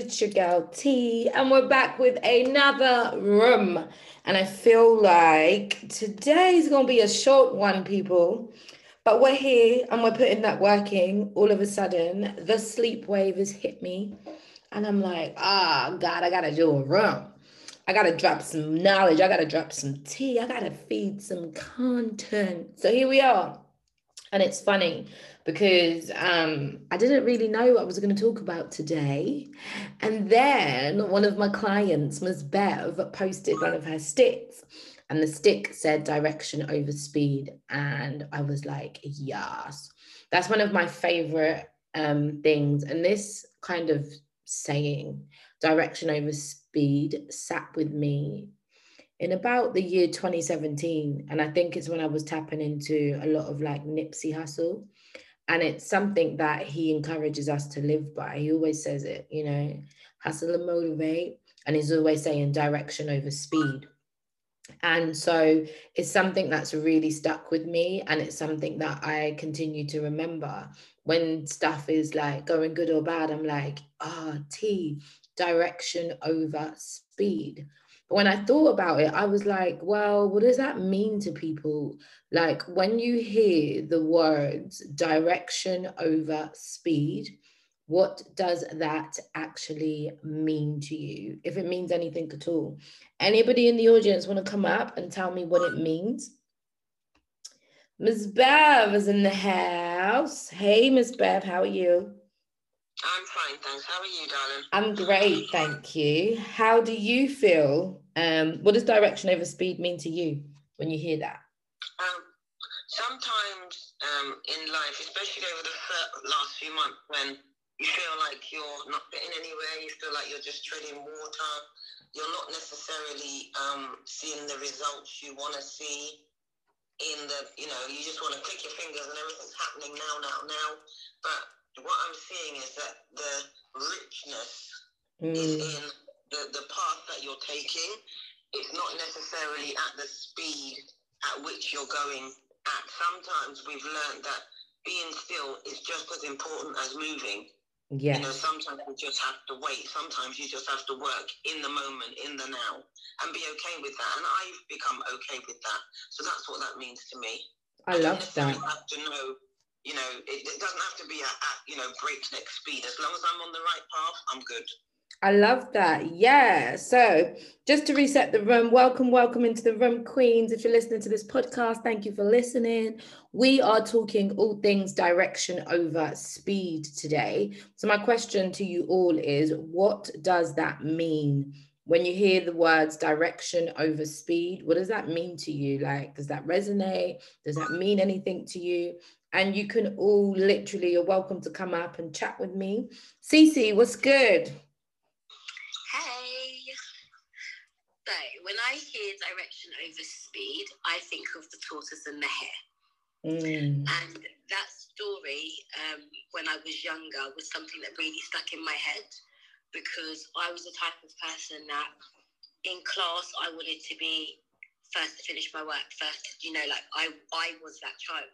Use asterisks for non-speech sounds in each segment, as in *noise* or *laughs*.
it's your girl T, and we're back with another room. And I feel like today's gonna be a short one, people. But we're here and we're putting that working. All of a sudden, the sleep wave has hit me, and I'm like, ah, oh, God, I gotta do a room. I gotta drop some knowledge. I gotta drop some tea. I gotta feed some content. So here we are. And it's funny because um, I didn't really know what I was going to talk about today. And then one of my clients, Ms. Bev, posted one of her sticks, and the stick said direction over speed. And I was like, yes, that's one of my favorite um, things. And this kind of saying, direction over speed, sat with me in about the year 2017 and i think it's when i was tapping into a lot of like nipsey Hussle and it's something that he encourages us to live by. He always says it you know Hussle and Motivate. And he's always saying direction over speed. And so it's something that's really stuck with me. And it's something that i continue to remember. When stuff is like going good or bad i'm like ah oh, t direction over speed when I thought about it, I was like, well, what does that mean to people? Like when you hear the words direction over speed, what does that actually mean to you? If it means anything at all. Anybody in the audience want to come up and tell me what it means? Miss Bev is in the house. Hey, Miss Bev, how are you? I'm fine, thanks. How are you, darling? I'm great, thank you. How do you feel? Um, what does direction over speed mean to you when you hear that? Um, sometimes um, in life, especially over the last few months, when you feel like you're not getting anywhere, you feel like you're just treading water, you're not necessarily um, seeing the results you want to see in the, you know, you just want to click your fingers and everything's happening now, now, now. But what I'm seeing is that the richness mm. is in the, the path that you're taking. It's not necessarily at the speed at which you're going at. Sometimes we've learned that being still is just as important as moving. Yeah. You know, sometimes you just have to wait. Sometimes you just have to work in the moment, in the now, and be okay with that. And I've become okay with that. So that's what that means to me. I, I love that. Have to know you know, it, it doesn't have to be at, at, you know, breakneck speed. As long as I'm on the right path, I'm good. I love that. Yeah. So, just to reset the room, welcome, welcome into the room, Queens. If you're listening to this podcast, thank you for listening. We are talking all things direction over speed today. So, my question to you all is what does that mean? When you hear the words direction over speed, what does that mean to you? Like, does that resonate? Does that mean anything to you? And you can all literally you're welcome to come up and chat with me. Cece, what's good? Hey. So when I hear direction over speed, I think of the tortoise and the hare. Mm. And that story, um, when I was younger, was something that really stuck in my head because I was the type of person that in class I wanted to be first to finish my work first you know like i i was that child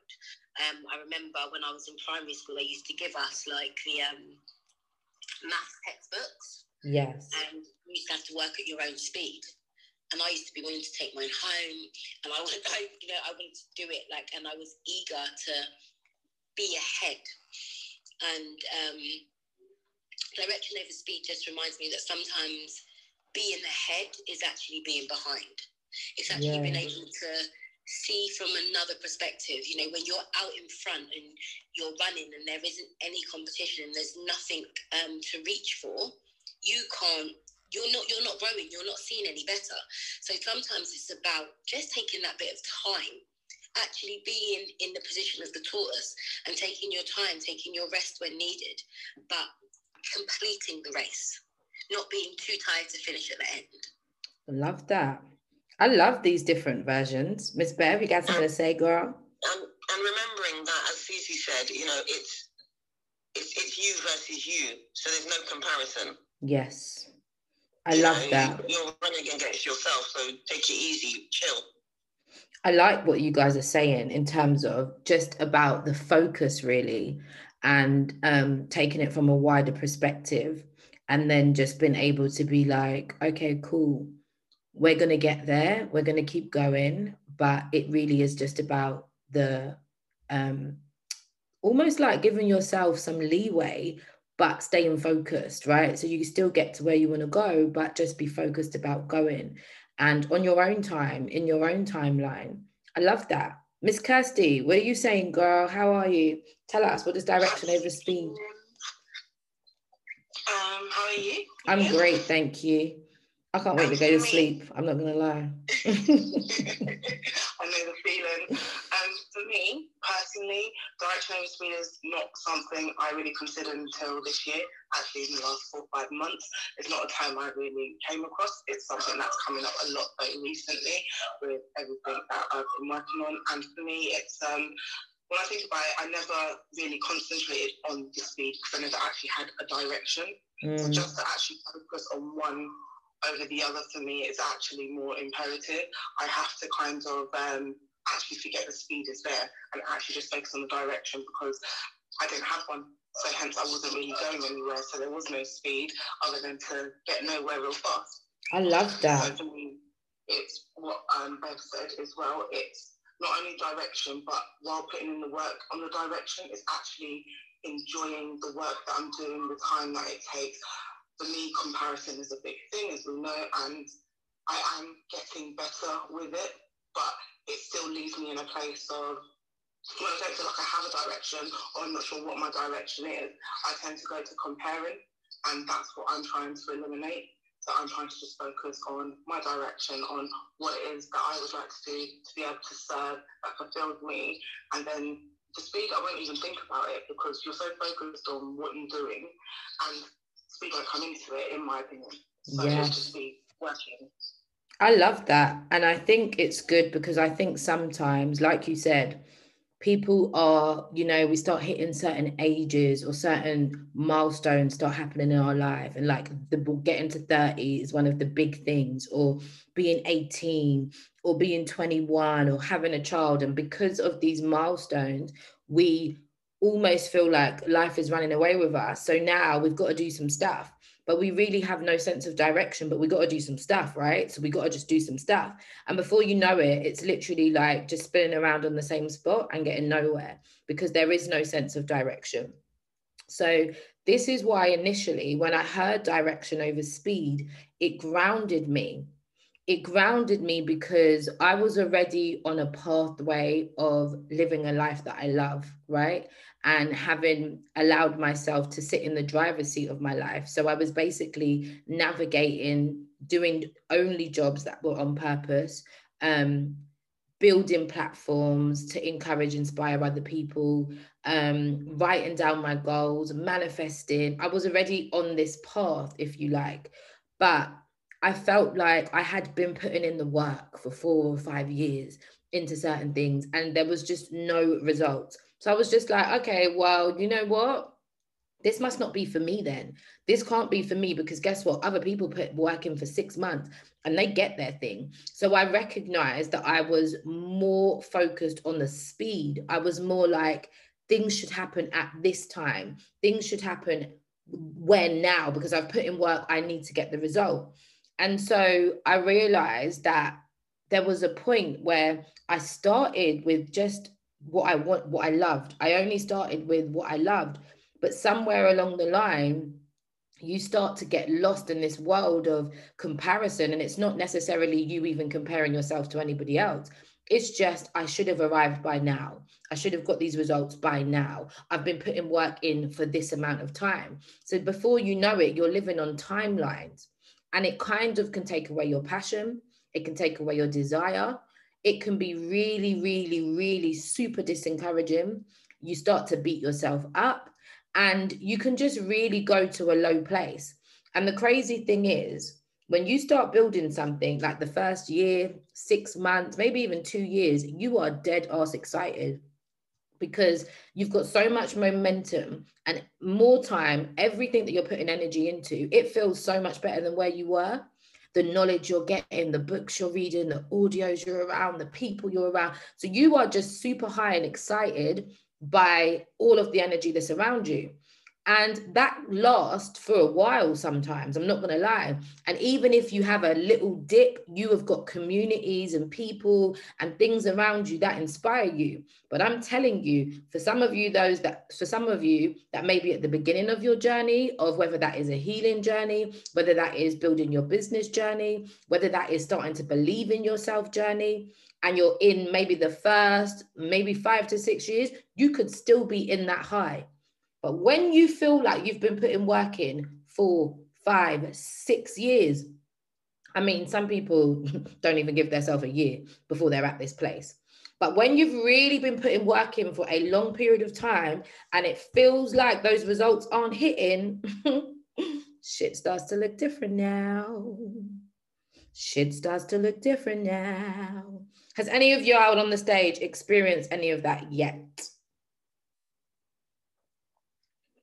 um, i remember when i was in primary school they used to give us like the um, math textbooks. Yes. And you used to have to work at your own speed. And i used to be willing to take mine home. And i *laughs* I, you know i wanted to do it like and i was eager to be ahead. And um, direction over speed just reminds me that sometimes being ahead is actually being behind. It's actually yeah. being able to see from another perspective. You know, when you're out in front and you're running and there isn't any competition and there's nothing um, to reach for, you can't. You're not. You're not growing. You're not seeing any better. So sometimes it's about just taking that bit of time actually being in the position of the tortoise and taking your time, taking your rest when needed, but completing the race, not being too tired to finish at the end. Love that. I love these different versions. Miss Bev, you got something to say, girl? And, and remembering that, as Cece said, you know, it's, it's it's you versus you, so there's no comparison. Yes, I you love know, that. You're running against yourself, so take it easy, chill. I like what you guys are saying in terms of just about the focus, really, and um, taking it from a wider perspective and then just being able to be like, okay, cool, we're going to get there, we're going to keep going. But it really is just about the um, almost like giving yourself some leeway, but staying focused, right? So you still get to where you want to go, but just be focused about going and on your own time, in your own timeline. I love that. Miss Kirsty, what are you saying, girl? How are you? Tell us what is direction over speed? Um, how are you? I'm yeah. great, thank you. I can't wait to go to sleep. I'm not gonna lie. *laughs* I know the feeling. Um, for me personally, direction over speed is not something I really considered until this year. Actually, in the last four or five months, it's not a time I really came across. It's something that's coming up a lot very recently with everything that I've been working on. And for me, it's um, when I think about it, I never really concentrated on the speed because I never actually had a direction. Mm. So just to actually focus on one over the other for me is actually more imperative. I have to kind of um, actually forget the speed is there and actually just focus on the direction because I didn't have one. So hence I wasn't really going anywhere. So there was no speed other than to get nowhere real fast. I love that. So for me, it's what um, Bev said as well. It's not only direction, but while putting in the work on the direction, it's actually enjoying the work that I'm doing, the time that it takes. For me, comparison is a big thing, as we know, and I am getting better with it, but it still leaves me in a place of when I don't feel like I have a direction or I'm not sure what my direction is, I tend to go to comparing, and that's what I'm trying to eliminate. So I'm trying to just focus on my direction, on what it is that I would like to do to be able to serve that fulfills me. And then the speed, I won't even think about it because you're so focused on what you're doing and speed won't come into it, in my opinion. So yes. just be working. I love that. And I think it's good because I think sometimes, like you said, people are, you know, we start hitting certain ages or certain milestones start happening in our life. And like the getting to 30 is one of the big things, or being 18 or being 21 or having a child. And because of these milestones, we almost feel like life is running away with us. So now we've got to do some stuff but we really have no sense of direction but we got to do some stuff right? So we got to just do some stuff. And before you know it it's literally like just spinning around on the same spot and getting nowhere because there is no sense of direction. So this is why initially when i heard direction over speed it grounded me it grounded me because I was already on a pathway of living a life that I love, right? And having allowed myself to sit in the driver's seat of my life. So I was basically navigating, doing only jobs that were on purpose, um, building platforms to encourage, inspire other people, um, writing down my goals, manifesting. I was already on this path, if you like. But I felt like I had been putting in the work for four or five years into certain things and there was just no results. So I was just like, okay, well, you know what? This must not be for me then. This can't be for me because guess what? Other people put work in for six months and they get their thing. So I recognized that I was more focused on the speed. I was more like, things should happen at this time. Things should happen when now because I've put in work, I need to get the result. And so I realized that there was a point where I started with just what I want, what I loved. I only started with what I loved. But somewhere along the line, you start to get lost in this world of comparison. And it's not necessarily you even comparing yourself to anybody else. It's just, I should have arrived by now. I should have got these results by now. I've been putting work in for this amount of time. So before you know it, you're living on timelines and it kind of can take away your passion. It can take away your desire. It can be really really really super disencouraging. You start to beat yourself up and you can just really go to a low place. And the crazy thing is when you start building something like the first year six months maybe even two years you are dead ass excited because you've got so much momentum and more time everything that you're putting energy into it feels so much better than where you were. The knowledge you're getting the books you're reading the audios you're around the people you're around. So you are just super high and excited by all of the energy that's around you And that lasts for a while sometimes, I'm not going to lie. And even if you have a little dip, you have got communities and people and things around you that inspire you. But I'm telling you, for some of you, those that, for some of you, that may be at the beginning of your journey, of whether that is a healing journey, whether that is building your business journey, whether that is starting to believe in yourself journey, and you're in maybe the first, maybe five to six years, you could still be in that high but when you feel like you've been putting work in for five, six years, I mean, some people *laughs* don't even give themselves a year before they're at this place. But when you've really been putting work in for a long period of time and it feels like those results aren't hitting, *laughs* shit starts to look different now. Shit starts to look different now. Has any of you out on the stage experienced any of that yet?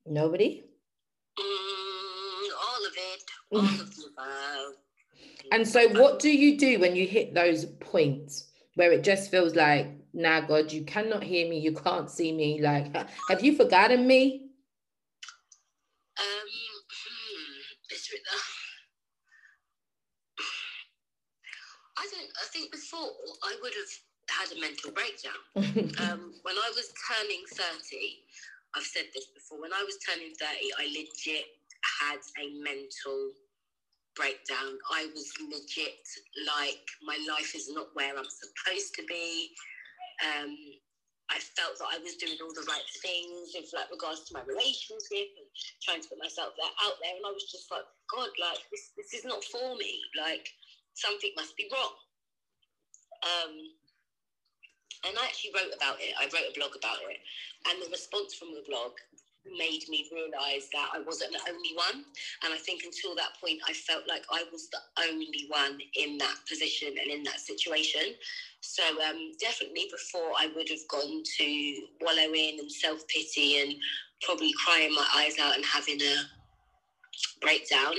Nobody? Mm, all of it. *laughs* All of the above. And so, what do you do when you hit those points where it just feels like, nah, God, you cannot hear me, you can't see me? Like, have you forgotten me? Um, hmm, *sighs* I don't. I think before I would have had a mental breakdown. *laughs* um, when I was turning thirty, I've said this before. When I was turning 30, I legit had a mental breakdown. I was legit like my life is not where I'm supposed to be. Um, I felt that I was doing all the right things with like regards to my relationship and trying to put myself there, out there. And I was just like, God, like this, this is not for me. Like something must be wrong. Um, and I actually wrote about it. I wrote a blog about it. And the response from the blog made me realize that I wasn't the only one. And I think until that point, I felt like I was the only one in that position and in that situation. So, um, definitely before I would have gone to wallowing and self pity and probably crying my eyes out and having a breakdown.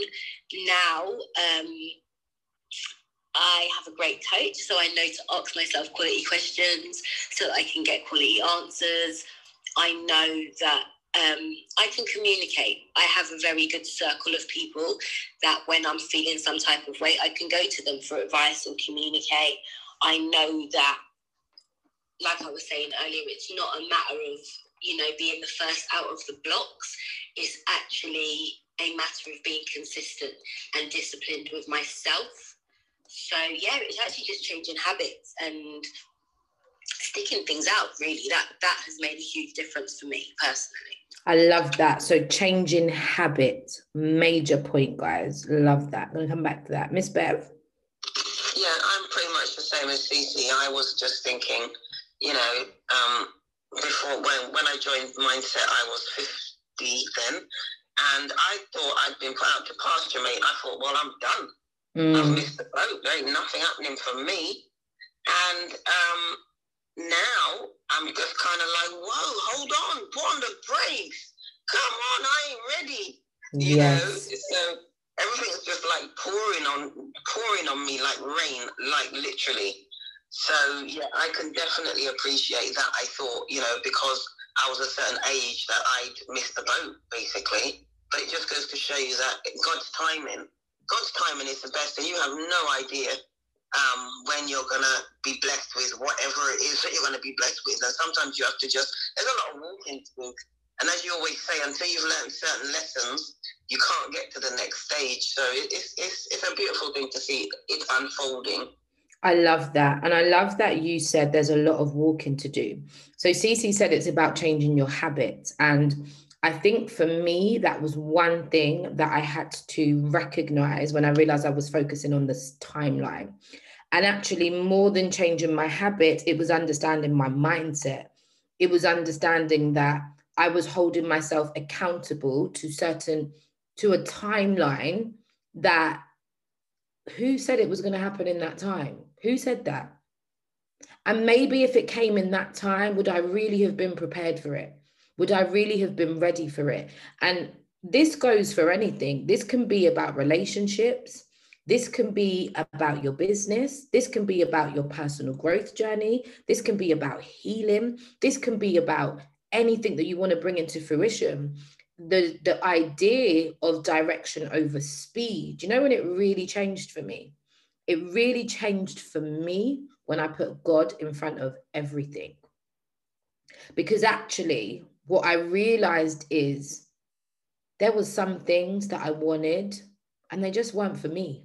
Now, um, I have a great coach, so I know to ask myself quality questions so that I can get quality answers. I know that um, I can communicate. I have a very good circle of people that when I'm feeling some type of way, I can go to them for advice or communicate. I know that, like I was saying earlier, it's not a matter of, you know, being the first out of the blocks. It's actually a matter of being consistent and disciplined with myself so yeah, it's actually just changing habits and sticking things out. Really, that that has made a huge difference for me personally. I love that. So changing habits, major point, guys. Love that. I'm gonna come back to that, Miss Bev. Yeah, I'm pretty much the same as Cece. I was just thinking, you know, um, before when when I joined Mindset, I was 50 then, and I thought I'd been put out to pasture, mate. I thought, well, I'm done. Mm. I've missed the boat. There ain't nothing happening for me. And um, now I'm just kind of like, whoa, hold on, put on the brakes. Come on, I ain't ready. You yes. know, so everything's just like pouring on, pouring on me like rain, like literally. So yeah, I can definitely appreciate that. I thought, you know, because I was a certain age that I'd missed the boat, basically. But it just goes to show you that God's timing God's timing is the best, and you have no idea um, when you're gonna be blessed with whatever it is that you're gonna be blessed with. And sometimes you have to just there's a lot of walking to And as you always say, until you've learned certain lessons, you can't get to the next stage. So it's it's it's a beautiful thing to see it unfolding. I love that. And I love that you said there's a lot of walking to do. So Cece said it's about changing your habits. And I think for me, that was one thing that I had to recognize when I realized I was focusing on this timeline. And actually, more than changing my habit, it was understanding my mindset. It was understanding that I was holding myself accountable to certain, to a timeline that who said it was going to happen in that time? Who said that? And maybe if it came in that time, would I really have been prepared for it? Would I really have been ready for it? And this goes for anything. This can be about relationships. This can be about your business. This can be about your personal growth journey. This can be about healing. This can be about anything that you want to bring into fruition. the the idea of direction over speed you know when it really changed for me it really changed for me when i put god in front of everything because actually what i realized is there was some things that i wanted and they just weren't for me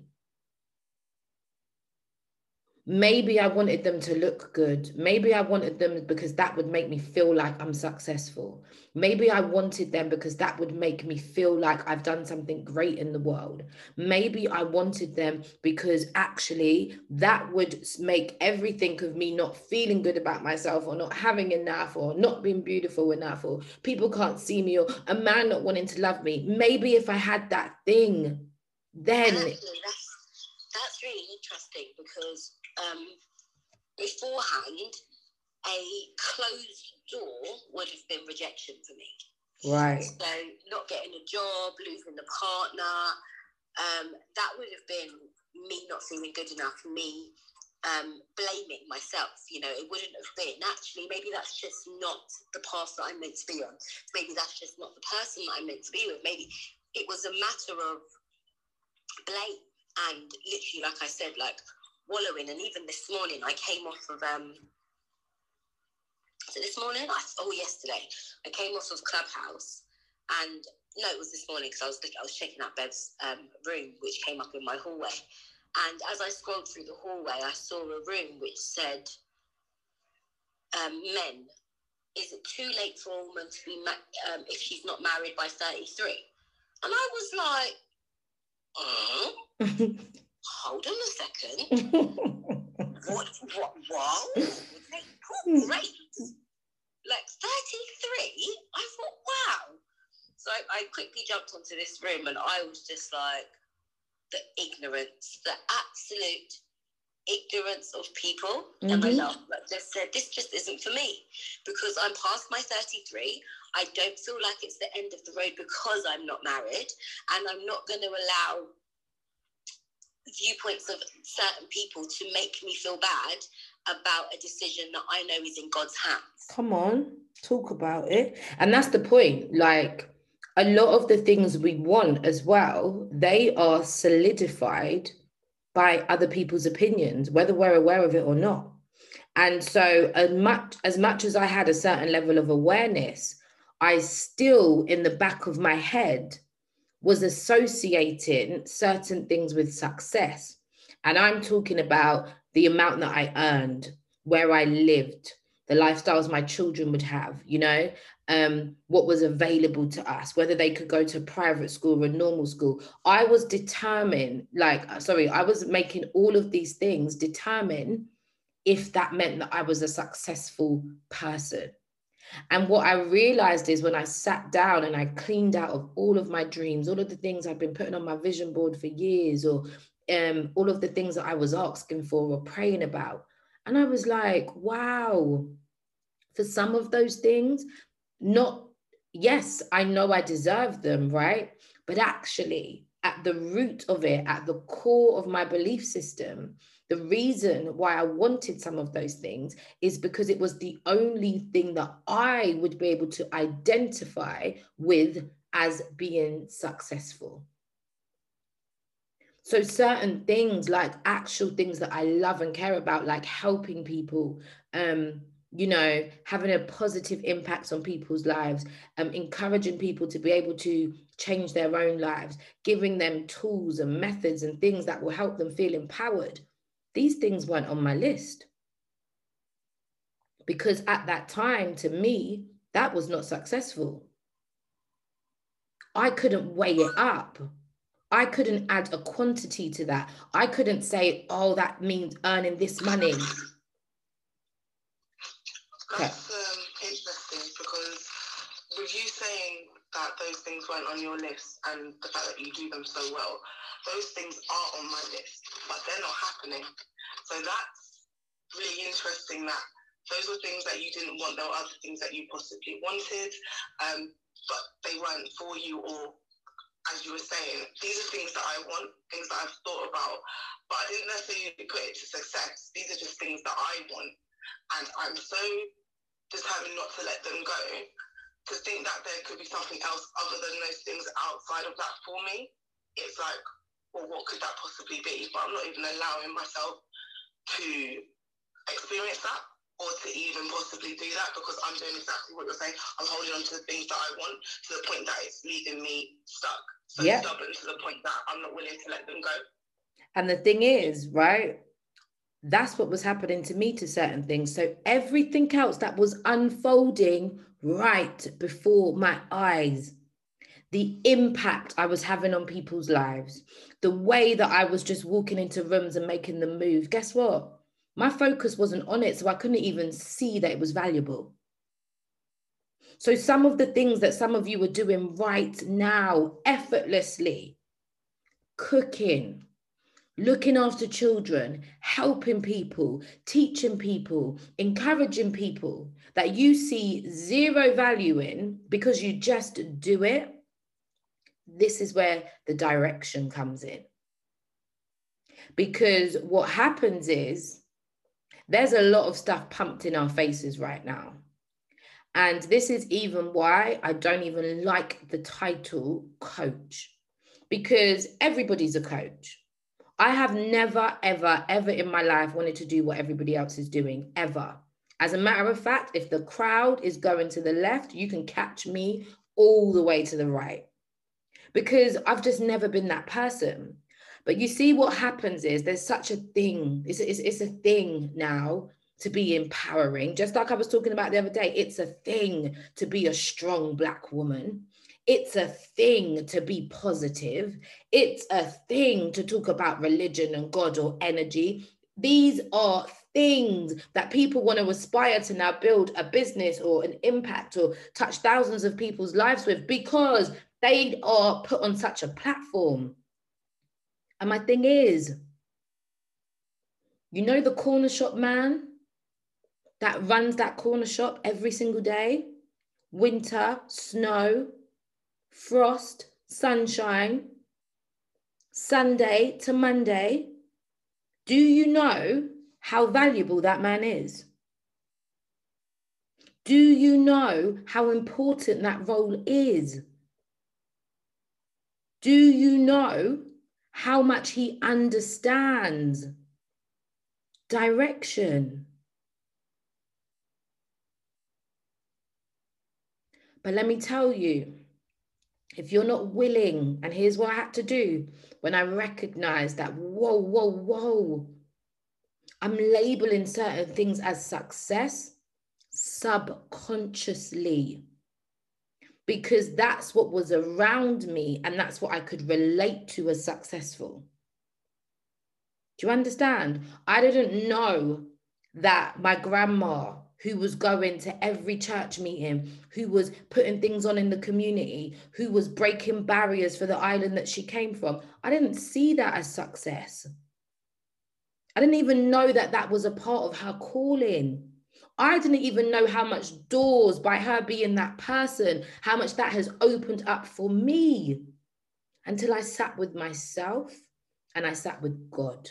maybe I wanted them to look good. Maybe I wanted them because that would make me feel like I'm successful. Maybe I wanted them because that would make me feel like I've done something great in the world. Maybe I wanted them because actually that would make everything of me not feeling good about myself or not having enough or not being beautiful enough or people can't see me or a man not wanting to love me. Maybe if I had that thing, then. That's really interesting because um, beforehand, a closed door would have been rejection for me. Right. So not getting a job, losing the partner, um, that would have been me not feeling good enough, me um, blaming myself. You know, it wouldn't have been. Actually, maybe that's just not the path that I'm meant to be on. Maybe that's just not the person that I'm meant to be with. Maybe it was a matter of blame and literally, like I said, like wallowing. And even this morning, I came off of um. So this morning, I, oh yesterday, I came off of Clubhouse, and no, it was this morning because I was I was checking out Bev's um, room, which came up in my hallway. And as I scrolled through the hallway, I saw a room which said, um, "Men, is it too late for a woman to be ma- um, if she's not married by 33?" And I was like, uh, *laughs* hold on a second. *laughs* what, what, what? Oh, great. Like 33? I thought, wow. So I, I quickly jumped onto this room and I was just like, the ignorance, the absolute ignorance of people. Mm-hmm. And my love like just said, this just isn't for me because I'm past my 33. I don't feel like it's the end of the road because I'm not married and I'm not going to allow viewpoints of certain people to make me feel bad about a decision that I know is in God's hands. Come on, talk about it. And that's the point. Like a lot of the things we want as well, they are solidified by other people's opinions, whether we're aware of it or not. And so as much as much as I had a certain level of awareness, I still in the back of my head was associating certain things with success. And I'm talking about the amount that I earned, where I lived, the lifestyles my children would have, you know, um, what was available to us, whether they could go to private school or a normal school. I was determined, like, uh, sorry, I was making all of these things determine if that meant that I was a successful person. And what I realized is when I sat down and I cleaned out of all of my dreams, all of the things I've been putting on my vision board for years, or um, all of the things that I was asking for or praying about. And I was like, wow, for some of those things, not, yes, I know I deserve them, right? But actually, at the root of it, at the core of my belief system, the reason why I wanted some of those things is because it was the only thing that I would be able to identify with as being successful. So, certain things like actual things that I love and care about, like helping people, um, you know, having a positive impact on people's lives, um, encouraging people to be able to change their own lives, giving them tools and methods and things that will help them feel empowered. These things weren't on my list. Because at that time, to me, that was not successful. I couldn't weigh it up. I couldn't add a quantity to that. I couldn't say, oh, that means earning this money. That's um, interesting because with you saying that those things weren't on your list and the fact that you do them so well, those things are on my list, but they're not happening. So that's really interesting that those were things that you didn't want. There were other things that you possibly wanted, um, but they weren't for you. Or, as you were saying, these are things that I want, things that I've thought about, but I didn't necessarily put it to success. These are just things that I want, and I'm so determined not to let them go to think that there could be something else other than those things outside of that for me, it's like, well, what could that possibly be? But I'm not even allowing myself to experience that or to even possibly do that because I'm doing exactly what you're saying. I'm holding on to the things that I want to the point that it's leaving me stuck. So yep. stubborn to the point that I'm not willing to let them go. And the thing is, right? That's what was happening to me to certain things. So everything else that was unfolding right before my eyes, the impact I was having on people's lives, the way that I was just walking into rooms and making them move, guess what? My focus wasn't on it, so I couldn't even see that it was valuable. So, some of the things that some of you are doing right now, effortlessly, cooking, looking after children, helping people, teaching people, encouraging people that you see zero value in because you just do it, this is where the direction comes in. Because what happens is there's a lot of stuff pumped in our faces right now. And this is even why I don't even like the title coach, because everybody's a coach. I have never, ever, ever in my life wanted to do what everybody else is doing, ever. As a matter of fact, if the crowd is going to the left, you can catch me all the way to the right because I've just never been that person. But you see, what happens is there's such a thing, it's, it's, it's a thing now to be empowering. Just like I was talking about the other day, it's a thing to be a strong Black woman. It's a thing to be positive. It's a thing to talk about religion and God or energy. These are things that people want to aspire to now build a business or an impact or touch thousands of people's lives with because they are put on such a platform. And my thing is, you know, the corner shop man that runs that corner shop every single day, winter, snow, frost, sunshine, Sunday to Monday. Do you know how valuable that man is? Do you know how important that role is? Do you know how much he understands direction? But let me tell you, if you're not willing, and here's what I had to do when I recognized that, whoa, whoa, whoa, I'm labeling certain things as success subconsciously because that's what was around me and that's what I could relate to as successful. Do you understand? I didn't know that my grandma, who was going to every church meeting, who was putting things on in the community, who was breaking barriers for the island that she came from, I didn't see that as success. I didn't even know that that was a part of her calling. I didn't even know how much doors by her being that person, how much that has opened up for me until I sat with myself and I sat with God.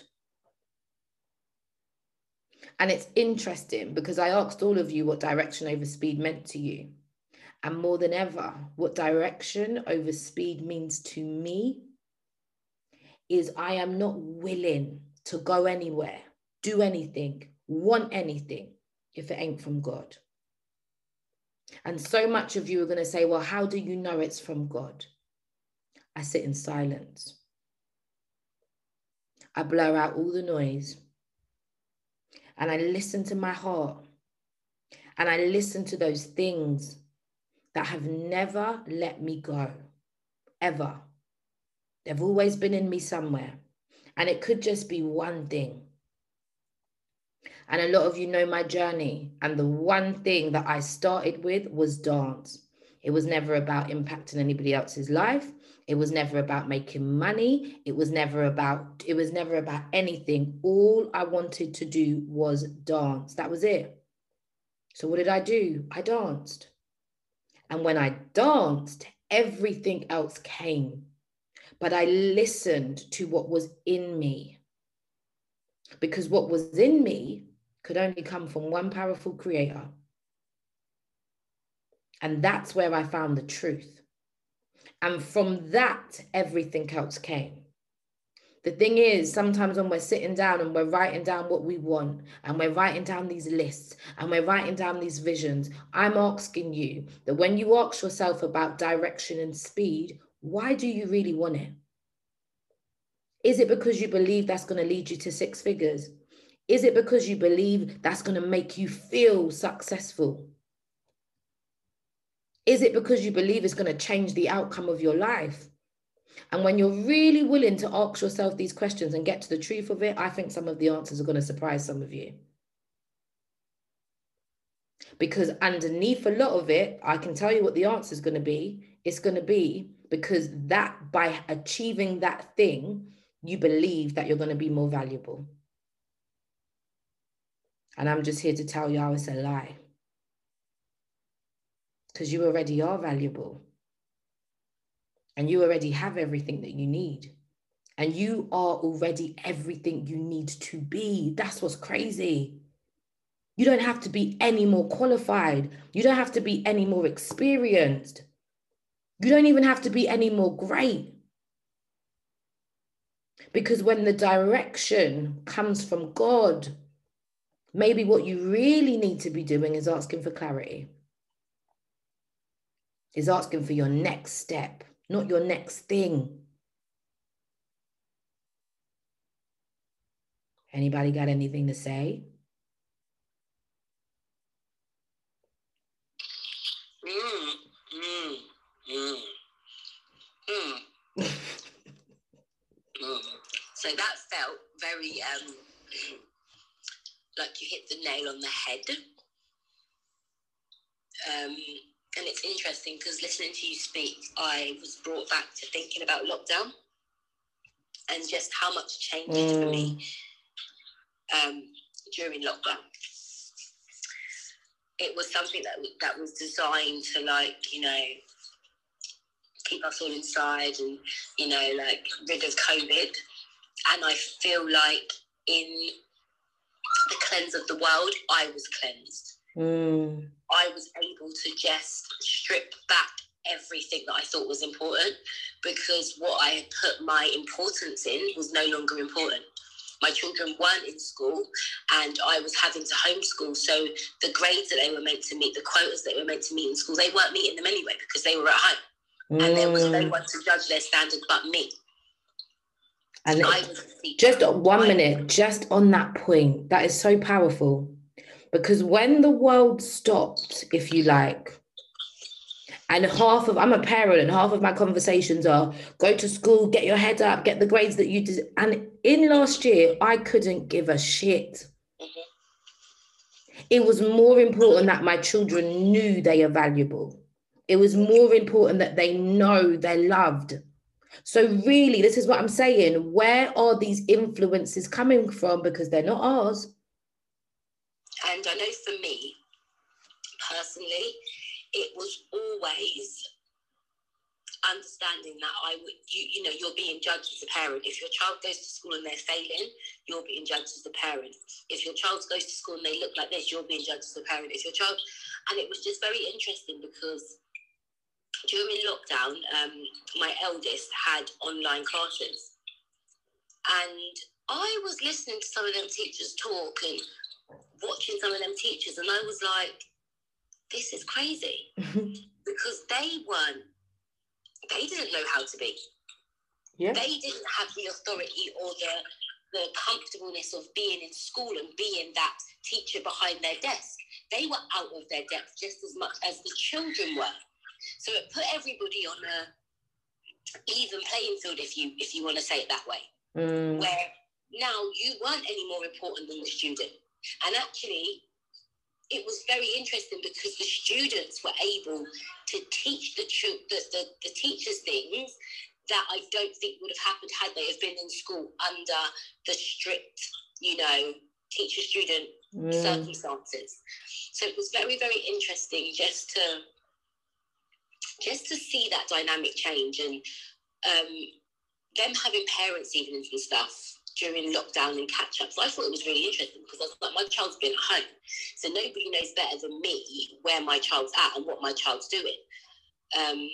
And it's interesting because I asked all of you what direction over speed meant to you. And more than ever, what direction over speed means to me is I am not willing to go anywhere, do anything, want anything if it ain't from God. And so much of you are going to say, well, how do you know it's from God? I sit in silence. I blow out all the noise. And I listen to my heart. And I listen to those things that have never let me go, ever. They've always been in me somewhere. And it could just be one thing. And a lot of you know my journey. And the one thing that I started with was dance. It was never about impacting anybody else's life. It was never about making money. It was never about it was never about anything. All I wanted to do was dance. That was it. So what did I do? I danced. And when I danced, everything else came. But I listened to what was in me. Because what was in me could only come from one powerful creator. And that's where I found the truth. And from that, everything else came. The thing is, sometimes when we're sitting down and we're writing down what we want, and we're writing down these lists, and we're writing down these visions, I'm asking you that when you ask yourself about direction and speed, why do you really want it? Is it because you believe that's going to lead you to six figures? Is it because you believe that's going to make you feel successful? Is it because you believe it's going to change the outcome of your life? And when you're really willing to ask yourself these questions and get to the truth of it, I think some of the answers are going to surprise some of you. Because underneath a lot of it, I can tell you what the answer is going to be. It's going to be because that by achieving that thing, you believe that you're going to be more valuable. And I'm just here to tell how it's a lie. Because you already are valuable and you already have everything that you need. And you are already everything you need to be. That's what's crazy. You don't have to be any more qualified. You don't have to be any more experienced. You don't even have to be any more great. Because when the direction comes from God, maybe what you really need to be doing is asking for clarity, is asking for your next step not your next thing. Anybody got anything to say? Mm, mm, mm. *laughs* So that felt very um, like you hit the nail on the head. Um, and it's interesting because listening to you speak, I was brought back to thinking about lockdown and just how much changed mm. for me mm. um, during lockdown. It was something that that was designed to like you know keep us all inside and you know like rid of COVID. And I feel like in the cleanse of the world, I was cleansed. Mm. I was able to just strip back everything that I thought was important because what I had put my importance in was no longer important. My children weren't in school and I was having to homeschool. So the grades that they were meant to meet, the quotas that they were meant to meet in school, they weren't meeting them anyway because they were at home. Mm. And there was no mm. one to judge their standard but me. And just one minute, just on that point, that is so powerful because when the world stopped, if you like, and half of I'm a parent, and half of my conversations are go to school, get your head up, get the grades that you did. And in last year, I couldn't give a shit. It was more important that my children knew they are valuable. It was more important that they know they're loved. So, really, this is what I'm saying. Where are these influences coming from? Because they're not ours. And I know for me, personally, it was always understanding that I would, you, you know, you're being judged as a parent. If your child goes to school and they're failing, you're being judged as a parent. If your child goes to school and they look like this, you're being judged as a parent. If your child, and it was just very interesting because during lockdown, um, my eldest had online classes, and I was listening to some of them teachers talk and watching some of them teachers, and I was like, this is crazy *laughs* because they weren't, they didn't know how to be. Yeah. They didn't have the authority or the the comfortableness of being in school and being that teacher behind their desk. They were out of their depth just as much as the children were. So it put everybody on a even playing field, if you if you want to say it that way. Mm. Where now you weren't any more important than the student. And actually, it was very interesting because the students were able to teach the, the, the, the teachers things that I don't think would have happened had they have been in school under the strict, you know, teacher student mm. circumstances. So it was very, very interesting just to just to see that dynamic change and um, them having parents evenings and stuff during lockdown and catch ups. I thought it was really interesting because I was like, my child's been at home. So nobody knows better than me where my child's at and what my child's doing. Um,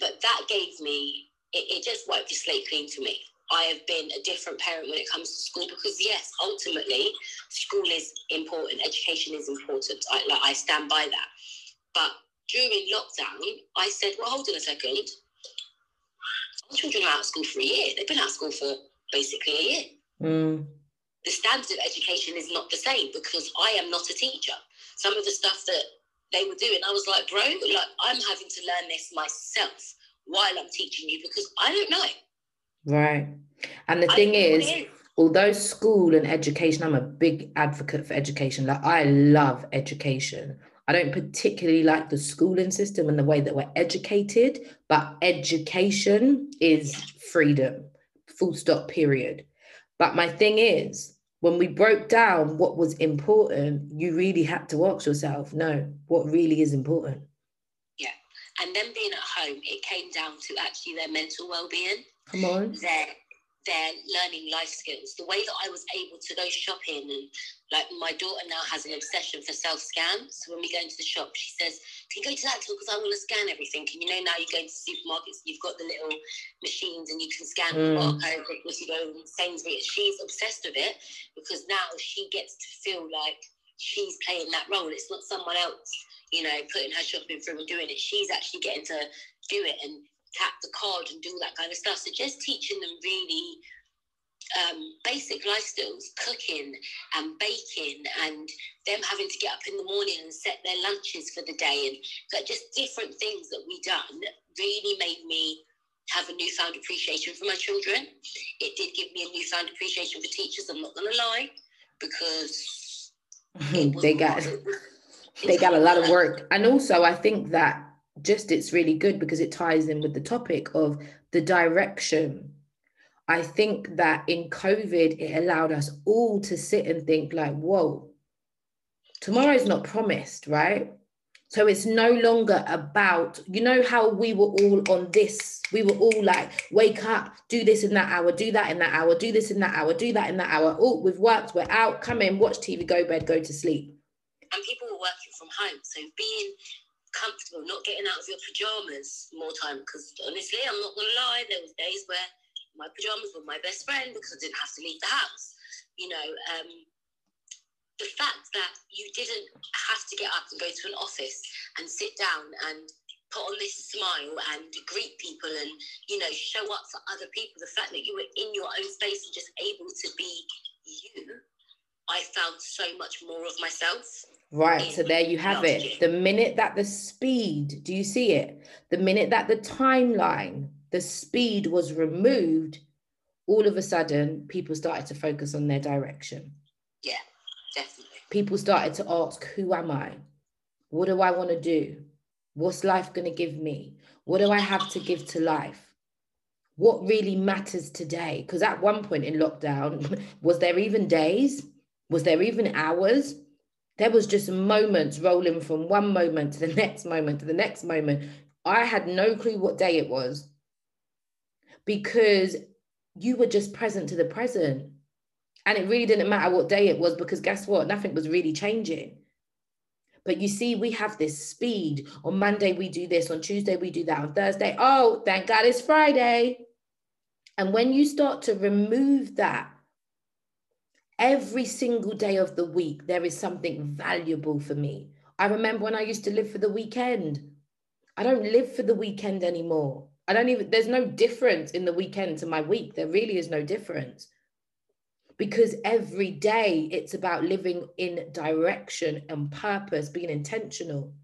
but that gave me, it, it just wiped the slate clean for me. I have been a different parent when it comes to school because yes, ultimately, school is important, education is important. I like I stand by that. But during lockdown, I said, well, hold on a second. Our children are out of school for a year. They've been out of school for basically a year. Mm. The standard of education is not the same because I am not a teacher. Some of the stuff that they were doing, I was like, bro, like I'm having to learn this myself while I'm teaching you because I don't know. Right. And the I thing don't know what is, it is. although school and education, I'm a big advocate for education. Like I love education. I don't particularly like the schooling system and the way that we're educated, but education is freedom, full stop, period. But my thing is, when we broke down what was important, you really had to ask yourself, no, what really is important? Yeah. And then being at home, it came down to actually their mental well-being. Come on. their their learning life skills. The way that I was able to go shopping and like my daughter now has an obsession for self-scan. So when we go into the shop, she says, Can you go to that till because I want to scan everything. And you know now you go to supermarkets, you've got the little machines and you can scan the Mm. barcode if you go Sainsbury's. She's obsessed with it because now she gets to feel like she's playing that role. It's not someone else, you know, putting her shopping through and doing it. She's actually getting to do it and tap the card and do all that kind of stuff. So just teaching them really um, basic life skills, cooking and baking, and them having to get up in the morning and set their lunches for the day, and like just different things that we done really made me have a newfound appreciation for my children. It did give me a newfound appreciation for teachers. I'm not going to lie, because *laughs* they got they got a lot of work. work and also i think that just it's really good because it ties in with the topic of the direction. I think that in covid it allowed us all to sit and think like whoa tomorrow's not promised right? So it's no longer about you know how we were all on this? We were all like wake up do this in that hour do that in that hour do this in that hour do that in that hour. Oh we've worked we're out come in watch tv go bed go to sleep. And people were working from home. So being comfortable, not getting out of your pajamas more time. Because honestly, I'm not gonna lie, there was days where my pajamas were my best friend because I didn't have to leave the house. You know, um, the fact that you didn't have to get up and go to an office and sit down and put on this smile and greet people and you know show up for other people the fact that you were in your own space and just able to be you i found so much more of myself Right, so there you have it. The minute that the speed, do you see it? The minute that the timeline, the speed was removed, all of a sudden people started to focus on their direction. Yeah, definitely People started to ask, Who am I? What do I want to do? What's life going to give me? What do I have to give to life? What really matters today? Because at one point in lockdown, *laughs* was there even days? Was there even hours? There was just moments rolling from one moment to the *laughs* next moment to the next moment. I had no clue what day it was because you were just present to the present. And it really didn't matter what day it was because guess what? Nothing was really changing. But you see, we have this speed. On Monday, we do this. On Tuesday, we do that. On Thursday, oh, thank God it's Friday. And when you start to remove that, every single day of the week, there is something valuable for me. I remember when I used to live for the weekend. I don't live for the weekend anymore. I don't even, there's no difference in the weekend to my week. There really is no difference. Because every day it's about living in direction and purpose, being intentional.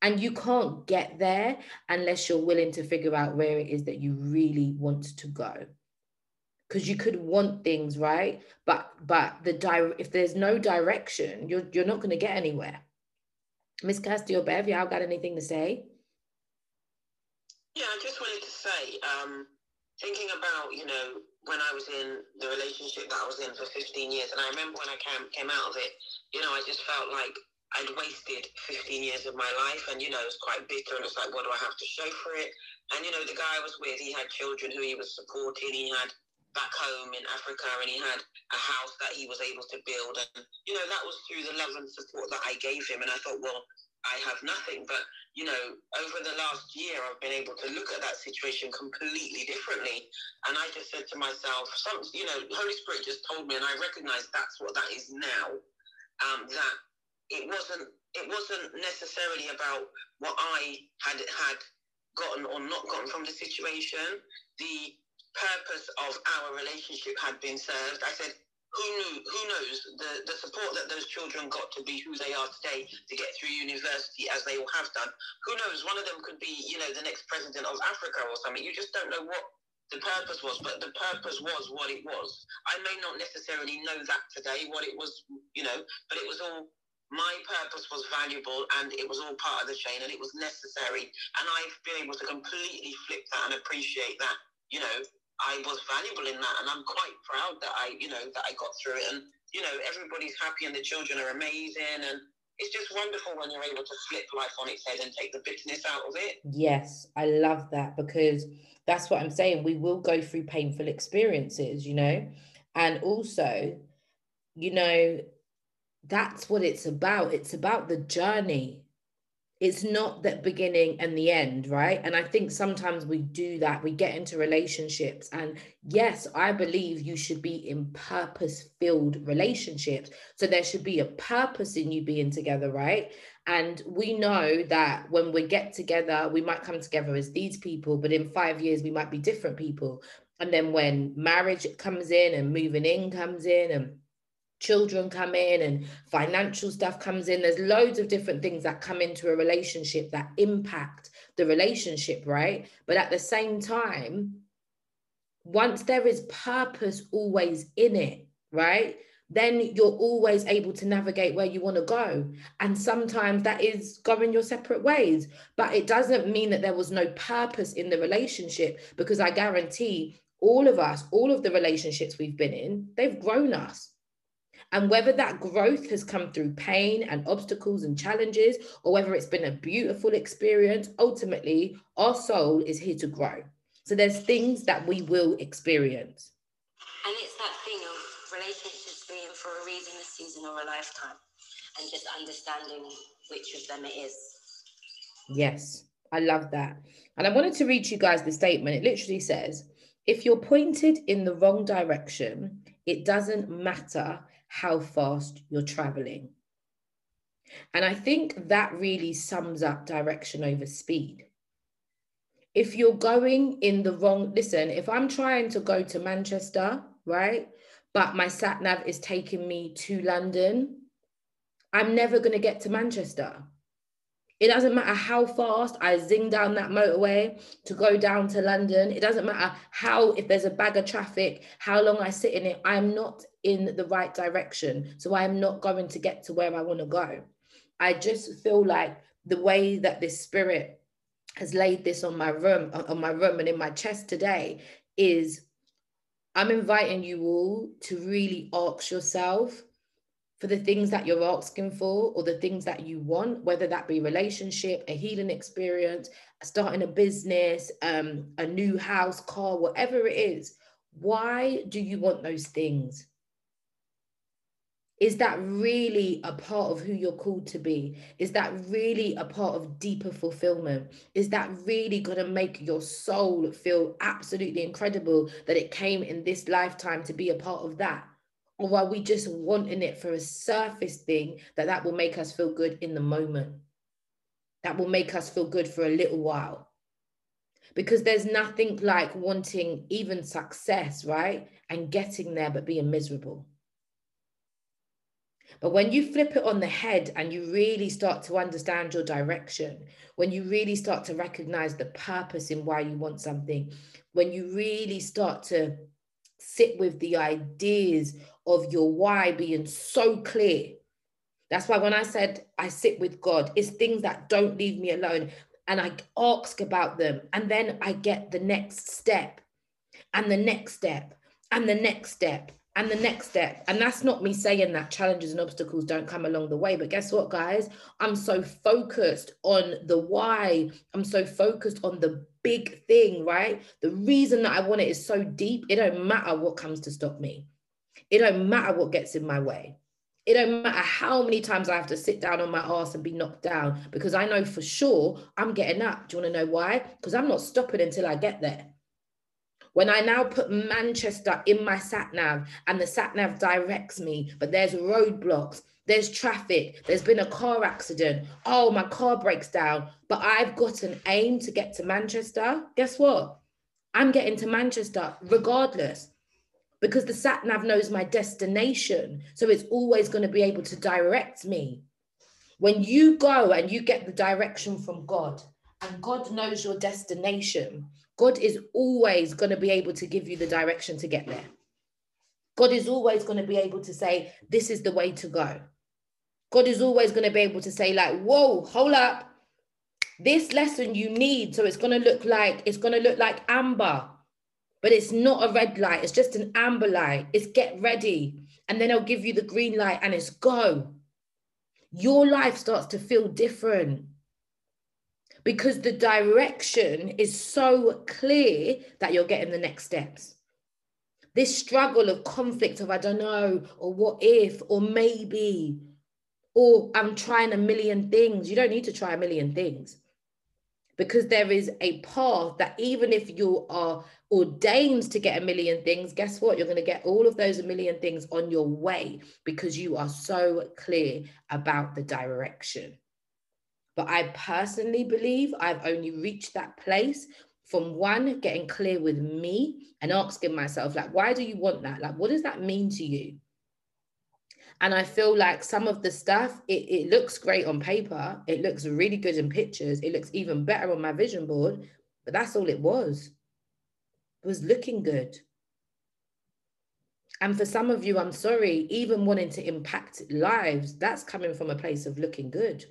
And you can't get there unless you're willing to figure out where it is that you really want to go because you could want things right? But but the di- if there's no direction you're you're not going to get anywhere. Miss or bev y'all got anything to say? Yeah, I just wanted to say, um, thinking about, you know, when I was in the relationship that I was in for 15 years, and I remember when I came, came out of it, you know, I just felt like I'd wasted 15 years of my life, and, you know, it was quite bitter, and it's like, what do I have to show for it? And, you know, the guy I was with, he had children who he was supporting, he had back home in Africa and he had a house that he was able to build. And, you know, that was through the love and support that I gave him. And I thought, well, I have nothing. But, you know, over the last year, I've been able to look at that situation completely differently. And I just said to myself, some, you know, Holy Spirit just told me, and I recognize that's what that is now, um, that it wasn't it wasn't necessarily about what I had had gotten or not gotten from the situation. The purpose of our relationship had been served. I said, who knew? Who knows the the support that those children got to be who they are today to get through university as they all have done. Who knows? One of them could be, you know, the next president of Africa or something. You just don't know what the purpose was, but the purpose was what it was. I may not necessarily know that today, what it was, you know, but it was all my purpose was valuable and it was all part of the chain and it was necessary. And I've been able to completely flip that and appreciate that, you know, I was valuable in that, and I'm quite proud that I, you know, that I got through it. And you know, everybody's happy, and the children are amazing, and it's just wonderful when you're able to flip life on its head and take the bitterness out of it. Yes, I love that because that's what I'm saying. We will go through painful experiences, you know, and also, you know, that's what it's about. It's about the journey it's not that beginning and the end right? And i think sometimes we do that we get into relationships and yes i believe you should be in purpose filled relationships. So there should be a purpose in you being together right? And we know that when we get together we might come together as these people but in 5 years we might be different people. And then when marriage comes in and moving in comes in and children come in and financial stuff comes in. There's loads of different things that come into a relationship that impact the relationship, right? But at the same time, once there is purpose always in it, right? Then you're always able to navigate where you want to go. And sometimes that is going your separate ways. But it doesn't mean that there was no purpose in the relationship because I guarantee all of us, all of the relationships we've been in, they've grown us and whether that growth has come through pain and obstacles and challenges, or whether it's been a beautiful experience, ultimately, our soul is here to grow. So there's things that we will experience. And it's that thing of relationships being for a reason, a season, or a lifetime, and just understanding which of them it is. Yes, I love that. And I wanted to read you guys the statement. It literally says, if you're pointed in the wrong direction, it doesn't matter how fast you're traveling. And I think that really sums up direction over speed. If you're going in the wrong, listen, if I'm trying to go to Manchester, right, but my sat nav is taking me to London, I'm never going to get to Manchester. It doesn't matter how fast I zing down that motorway to go down to London. It doesn't matter how, if there's a bag of traffic, how long I sit in it. I'm not in the right direction. So I am not going to get to where I want to go. I just feel like the way that this spirit has laid this on my room, on my room and in my chest today is I'm inviting you all to really ask yourself for the things that you're asking for or the things that you want, whether that be relationship, a healing experience, starting a business, um, a new house, car, whatever it is. Why do you want those things? Is that really a part of who you're called to be? Is that really a part of deeper fulfillment? Is that really going to make your soul feel absolutely incredible that it came in this lifetime to be a part of that? Or are we just wanting it for a surface thing that that will make us feel good in the moment. That will make us feel good for a little while. Because there's nothing like wanting even success right? And getting there but being miserable. But when you flip it on the head and you really start to understand your direction, when you really start to recognize the purpose in why you want something, when you really start to sit with the ideas of your why being so clear. That's why when I said I sit with God, it's things that don't leave me alone. And I ask about them. And then I get the next step and the next step and the next step and the next step. And that's not me saying that challenges and obstacles don't come along the way. But guess what, guys? I'm so focused on the why. I'm so focused on the big thing, right? The reason that I want it is so deep, it don't matter what comes to stop me. It don't matter what gets in my way. It don't matter how many times I have to sit down on my ass and be knocked down because I know for sure I'm getting up. Do you want to know why? Because I'm not stopping until I get there. When I now put Manchester in my sat nav and the sat nav directs me, but there's roadblocks, there's traffic, there's been a car accident. Oh, my car breaks down, but I've got an aim to get to Manchester. Guess what? I'm getting to Manchester regardless because the sat nav knows my destination. So it's always going to be able to direct me. When you go and you get the direction from God, and God knows your destination, God is always going to be able to give you the direction to get there. God is always going to be able to say, This is the way to go. God is always going to be able to say, like, whoa, hold up. This lesson you need. So it's going to look like, it's going to look like amber, but it's not a red light. It's just an amber light. It's get ready. And then I'll give you the green light and it's go. Your life starts to feel different because the direction is so clear that you're getting the next steps. This struggle of conflict of I don't know, or what if, or maybe, or I'm trying a million things. You don't need to try a million things because there is a path that even if you are ordained to get a million things, guess what? You're going to get all of those a million things on your way because you are so clear about the direction. But I personally believe I've only reached that place from one, getting clear with me and asking myself, like, why do you want that? Like, what does that mean to you? And I feel like some of the stuff, it, it looks great on paper. It looks really good in pictures. It looks even better on my vision board. But that's all it was. It was looking good. And for some of you, I'm sorry, even wanting to impact lives, that's coming from a place of looking good.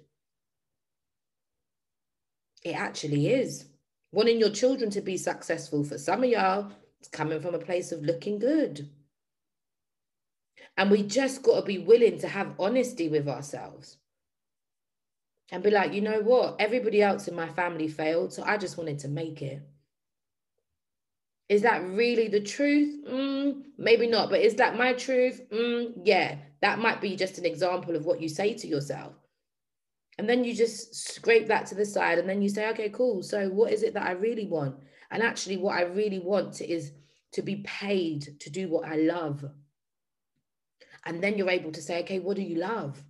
It actually is. Wanting your children to be successful for some of y'all, it's coming from a place of looking good. And we just got to be willing to have honesty with ourselves and be like, you know what? Everybody else in my family failed, so I just wanted to make it. Is that really the truth? Mm, maybe not, but is that my truth? Mm, yeah, that might be just an example of what you say to yourself. And then you just scrape that to the side and then you say, okay, cool. So what is it that I really want? And actually, what I really want is to be paid to do what I love. And then you're able to say, okay, what do you love?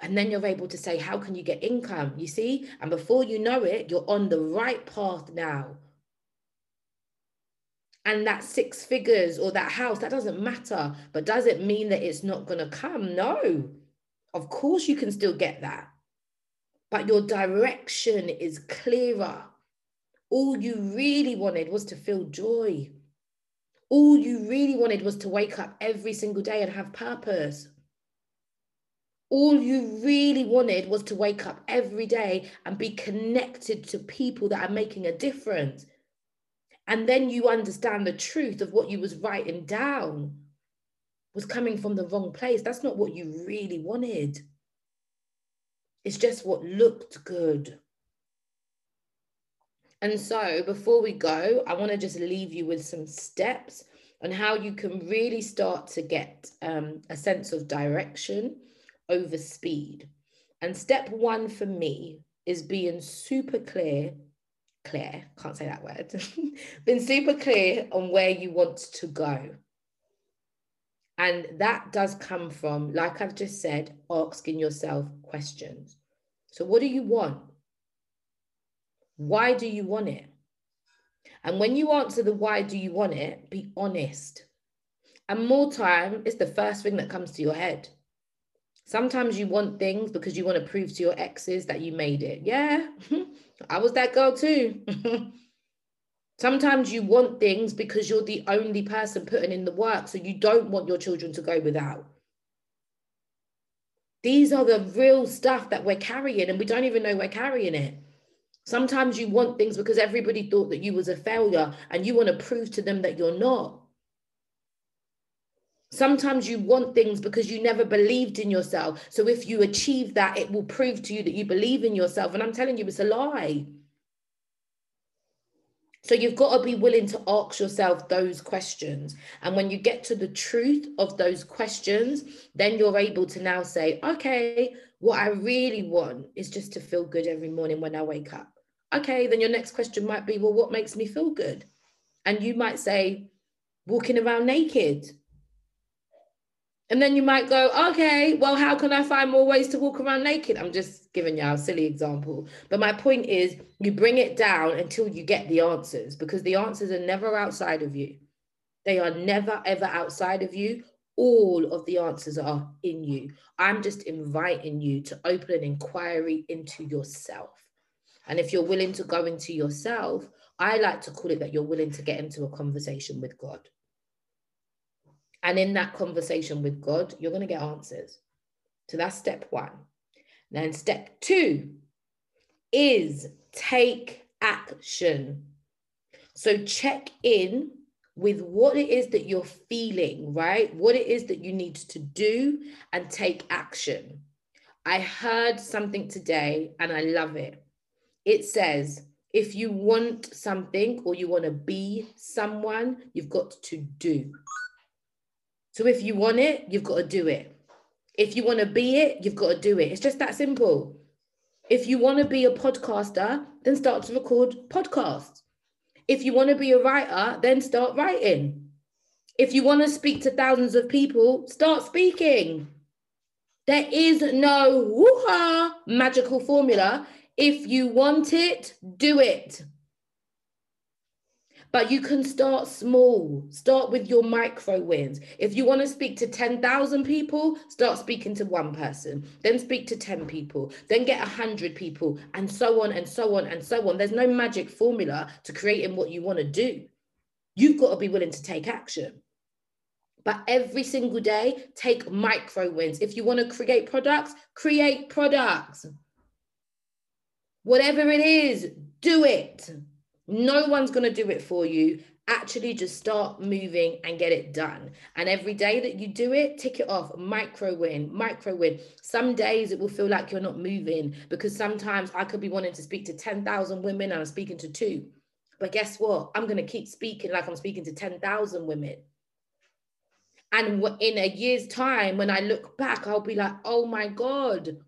And then you're able to say, how can you get income? You see? And before you know it, you're on the right path now. And that six figures or that house, that doesn't matter. But does it mean that it's not going to come? No. Of course, you can still get that, but your direction is clearer. All you really wanted was to feel joy. All you really wanted was to wake up every single day and have purpose. All you really wanted was to wake up every day and be connected to people that are making a difference. And then you understand the truth of what you was writing down was coming from the wrong place. That's not what you really wanted. It's just what looked good. And so, before we go, I want to just leave you with some steps on how you can really start to get um, a sense of direction over speed. And step one for me is being super clear, clear, can't say that word, *laughs* been super clear on where you want to go. And that does come from, like I've just said, asking yourself questions. So, what do you want? Why do you want it? And when you answer the why do you want it, be honest. And more time is the first thing that comes to your head. Sometimes you want things because you want to prove to your exes that you made it. Yeah, *laughs* I was that girl too. *laughs* Sometimes you want things because you're the only person putting in the work, so you don't want your children to go without. These are the real stuff that we're carrying, and we don't even know we're carrying it. Sometimes you want things because everybody thought that you was a failure and you want to prove to them that you're not. Sometimes you want things because you never believed in yourself. So if you achieve that, it will prove to you that you believe in yourself. And I'm telling you, it's a lie. So you've got to be willing to ask yourself those questions. And when you get to the truth of those questions, then you're able to now say, okay, what I really want is just to feel good every morning when I wake up. Okay, then your next question might be, well, what makes me feel good? And you might say, walking around naked. And then you might go, okay, well, how can I find more ways to walk around naked? I'm just giving you a silly example. But my point is, you bring it down until you get the answers because the answers are never outside of you. They are never, ever outside of you. All of the answers are in you. I'm just inviting you to open an inquiry into yourself. And if you're willing to go into yourself, I like to call it that you're willing to get into a conversation with God. And in that conversation with God, you're going to get answers. So that's step one. Then step two is take action. So check in with what it is that you're feeling, right? What it is that you need to do and take action. I heard something today and I love it. It says, if you want something or you want to be someone, you've got to do. So if you want it, you've got to do it. If you want to be it, you've got to do it. It's just that simple. If you want to be a podcaster, then start to record podcasts. If you want to be a writer, then start writing. If you want to speak to thousands of people, start speaking. There is no woo magical formula. If you want it, do it. But you can start small. Start with your micro wins. If you want to speak to 10,000 people, start speaking to one person. Then speak to 10 people. Then get 100 people, and so on and so on and so on. There's no magic formula to creating what you want to do. You've got to be willing to take action. But every single day, take micro wins. If you want to create products, create products. Whatever it is, do it. No one's going to do it for you. Actually, just start moving and get it done. And every day that you do it, tick it off. Micro win, micro win. Some days it will feel like you're not moving because sometimes I could be wanting to speak to 10,000 women and I'm speaking to two. But guess what? I'm going to keep speaking like I'm speaking to 10,000 women. And in a year's time, when I look back, I'll be like, oh my God,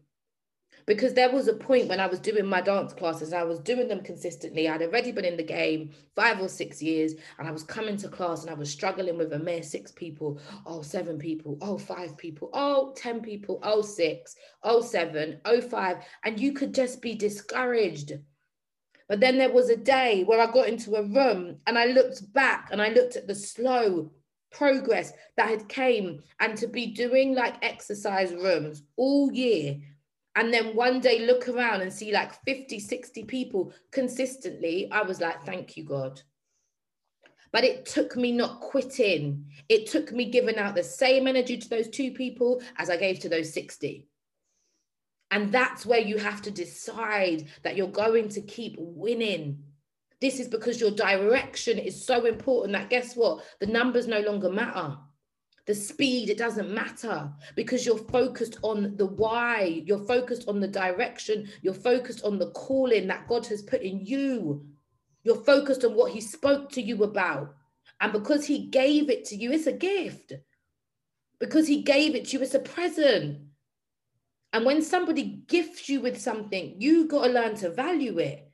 because there was a point when I was doing my dance classes, I was doing them consistently. I'd already been in the game five or six years, and I was coming to class and I was struggling with a mere six people, oh, seven people, oh, five people, oh, 10 people, oh, six, oh, seven, oh, five. And you could just be discouraged. But then there was a day where I got into a room and I looked back and I looked at the slow progress that had came and to be doing like exercise rooms all year and then one day look around and see like 50 60 people consistently. I was like thank you god. But it took me not quitting. It took me giving out the same energy to those two people as i gave to those 60 and that's where you have to decide that you're going to keep winning. This is because your direction is so important that guess what? The numbers no longer matter the speed, it doesn't matter because you're focused on the why, you're focused on the direction, you're focused on the calling that God has put in you. You're focused on what He spoke to you about. And because He gave it to you, it's a gift. Because He gave it to you, it's a present. And when somebody gifts you with something, you got to learn to value it.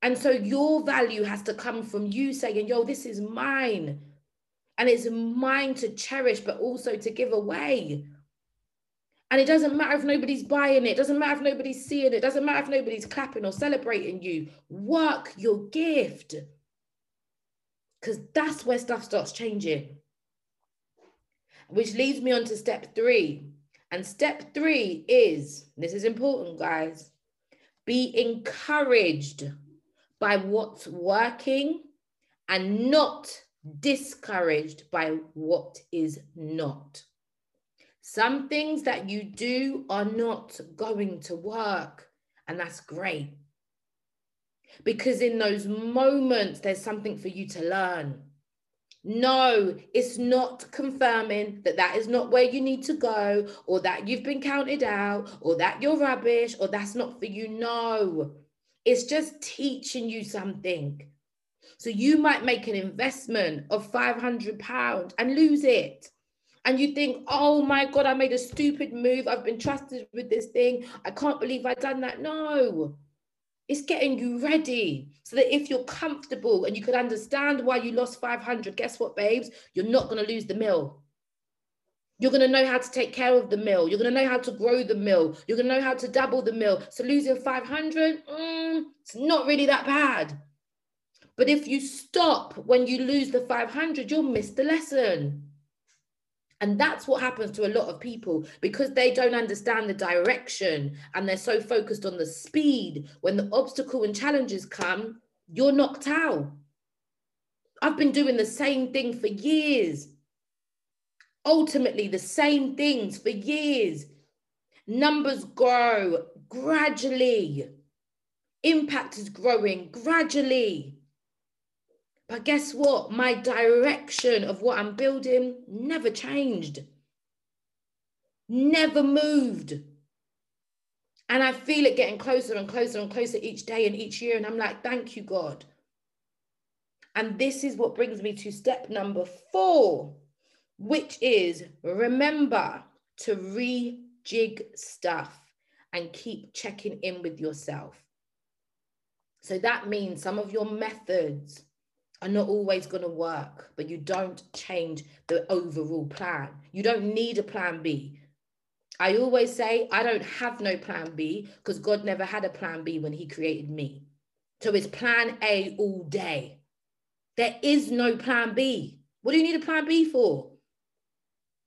And so your value has to come from you saying, yo, this is mine and it's mine to cherish, but also to give away. And it doesn't matter if nobody's buying it, it doesn't matter if nobody's seeing it, it doesn't matter if nobody's clapping or celebrating you. Work your gift. Because that's where stuff starts changing. Which leads me on to step three. And step three is this is important, guys be encouraged by what's working and not discouraged by what is not. Some things that you do are not going to work, and that's great. Because in those moments, there's something for you to learn. No, it's not confirming that that is not where you need to go, or that you've been counted out, or that you're rubbish, or that's not for you. No, it's just teaching you something So you might make an investment of 500 pounds and lose it. And you think, oh my God, I made a stupid move. I've been trusted with this thing. I can't believe I've done that. No, it's getting you ready so that if you're comfortable and you can understand why you lost 500, guess what, babes? You're not going to lose the mill. You're going to know how to take care of the mill. You're going to know how to grow the mill. You're going to know how to double the mill. So losing 500, mm, it's not really that bad. But if you stop when you lose the 500, you'll miss the lesson. And that's what happens to a lot of people because they don't understand the direction and they're so focused on the speed. When the obstacle and challenges come, you're knocked out. I've been doing the same thing for years. Ultimately, the same things for years. Numbers grow gradually, impact is growing gradually. But guess what? My direction of what I'm building never changed, never moved. And I feel it getting closer and closer and closer each day and each year. And I'm like, thank you, God. And this is what brings me to step number four, which is remember to rejig stuff and keep checking in with yourself. So that means some of your methods are not always going to work, but you don't change the overall plan. You don't need a plan B. I always say, I don't have no plan B because God never had a plan B when He created me. So it's plan A all day. There is no plan B. What do you need a plan B for?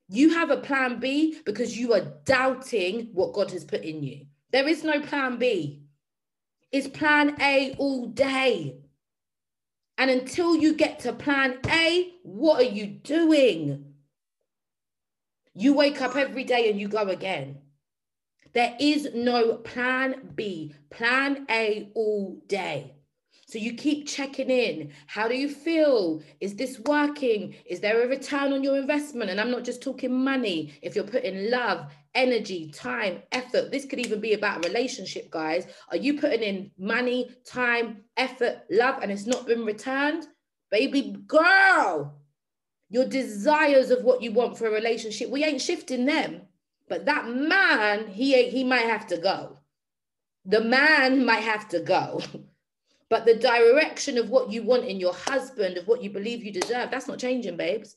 You have a plan B because you are doubting what God has put in you. There is no plan B. It's plan A all day. And until you get to plan A, what are you doing? You wake up every day and you go again. There is no plan B, plan A all day. So you keep checking in. How do you feel? Is this working? Is there a return on your investment? And I'm not just talking money. If you're putting love, energy, time, effort, this could even be about a relationship, guys. Are you putting in money, time, effort, love, and it's not been returned? Baby girl, your desires of what you want for a relationship, we ain't shifting them. But that man, he he might have to go. The man might have to go. *laughs* But the direction of what you want in your husband, of what you believe you deserve, that's not changing, babes.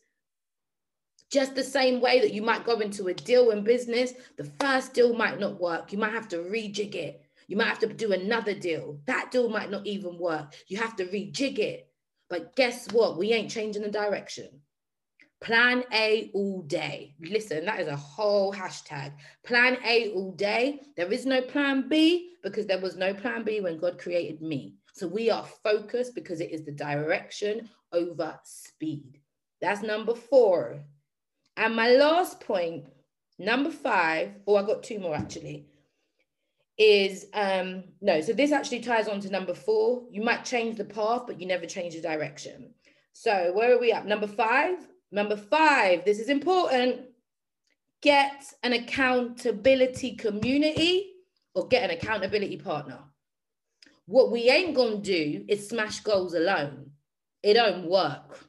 Just the same way that you might go into a deal in business, the first deal might not work. You might have to rejig it. You might have to do another deal. That deal might not even work. You have to rejig it. But guess what? We ain't changing the direction. Plan A all day. Listen, that is a whole hashtag. Plan A all day. There is no plan B because there was no plan B when God created me. So we are focused because it is the direction over speed. That's number four. And my last point, number five, oh, I got two more actually, is um, no, so this actually ties on to number four. You might change the path, but you never change the direction. So where are we at? Number five. Number five, this is important. Get an accountability community or get an accountability partner. What we ain't gonna do is smash goals alone. It don't work.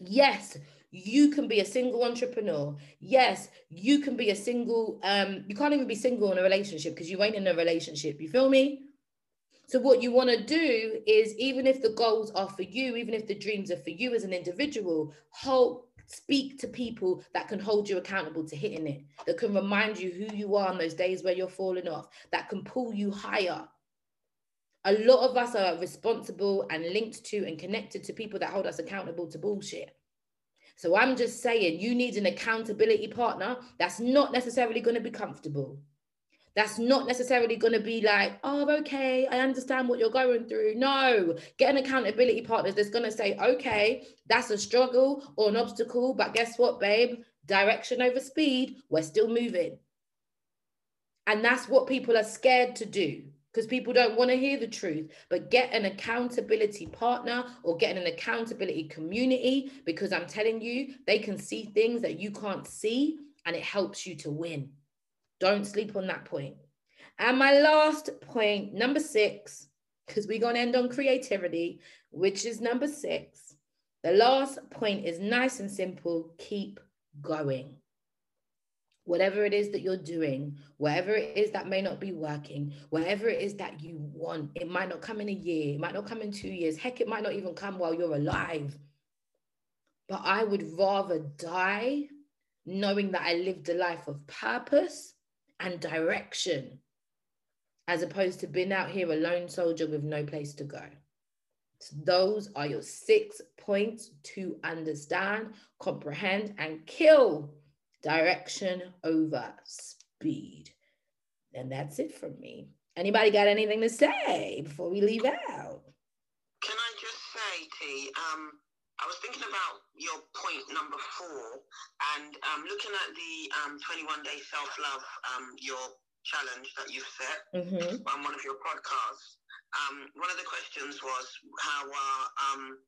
Yes, you can be a single entrepreneur. Yes, you can be a single, um, you can't even be single in a relationship because you ain't in a relationship. You feel me? So what you want to do is even if the goals are for you, even if the dreams are for you as an individual, hold speak to people that can hold you accountable to hitting it, that can remind you who you are on those days where you're falling off, that can pull you higher a lot of us are responsible and linked to and connected to people that hold us accountable to bullshit. So I'm just saying, you need an accountability partner that's not necessarily going to be comfortable. That's not necessarily going to be like, oh, okay, I understand what you're going through. No, get an accountability partner that's going to say, okay, that's a struggle or an obstacle, but guess what, babe? Direction over speed, we're still moving. And that's what people are scared to do because people don't want to hear the truth. But get an accountability partner or get an accountability community because I'm telling you, they can see things that you can't see and it helps you to win. Don't sleep on that point. And my last point, number six, because we're going to end on creativity, which is number six. The last point is nice and simple keep going. Whatever it is that you're doing, whatever it is that may not be working, whatever it is that you want, it might not come in a year, it might not come in two years, heck, it might not even come while you're alive. But I would rather die knowing that I lived a life of purpose and direction as opposed to being out here a lone soldier with no place to go. Those are your six points to understand, comprehend, and kill direction over speed. And that's it from me. Anybody got anything to say before we leave out? Can I just say, T, um, I was thinking about your point number four and um, looking at the um, 21 day self love, um, your challenge that you've set mm-hmm. on one of your podcasts. Um, one of the questions was how uh, um,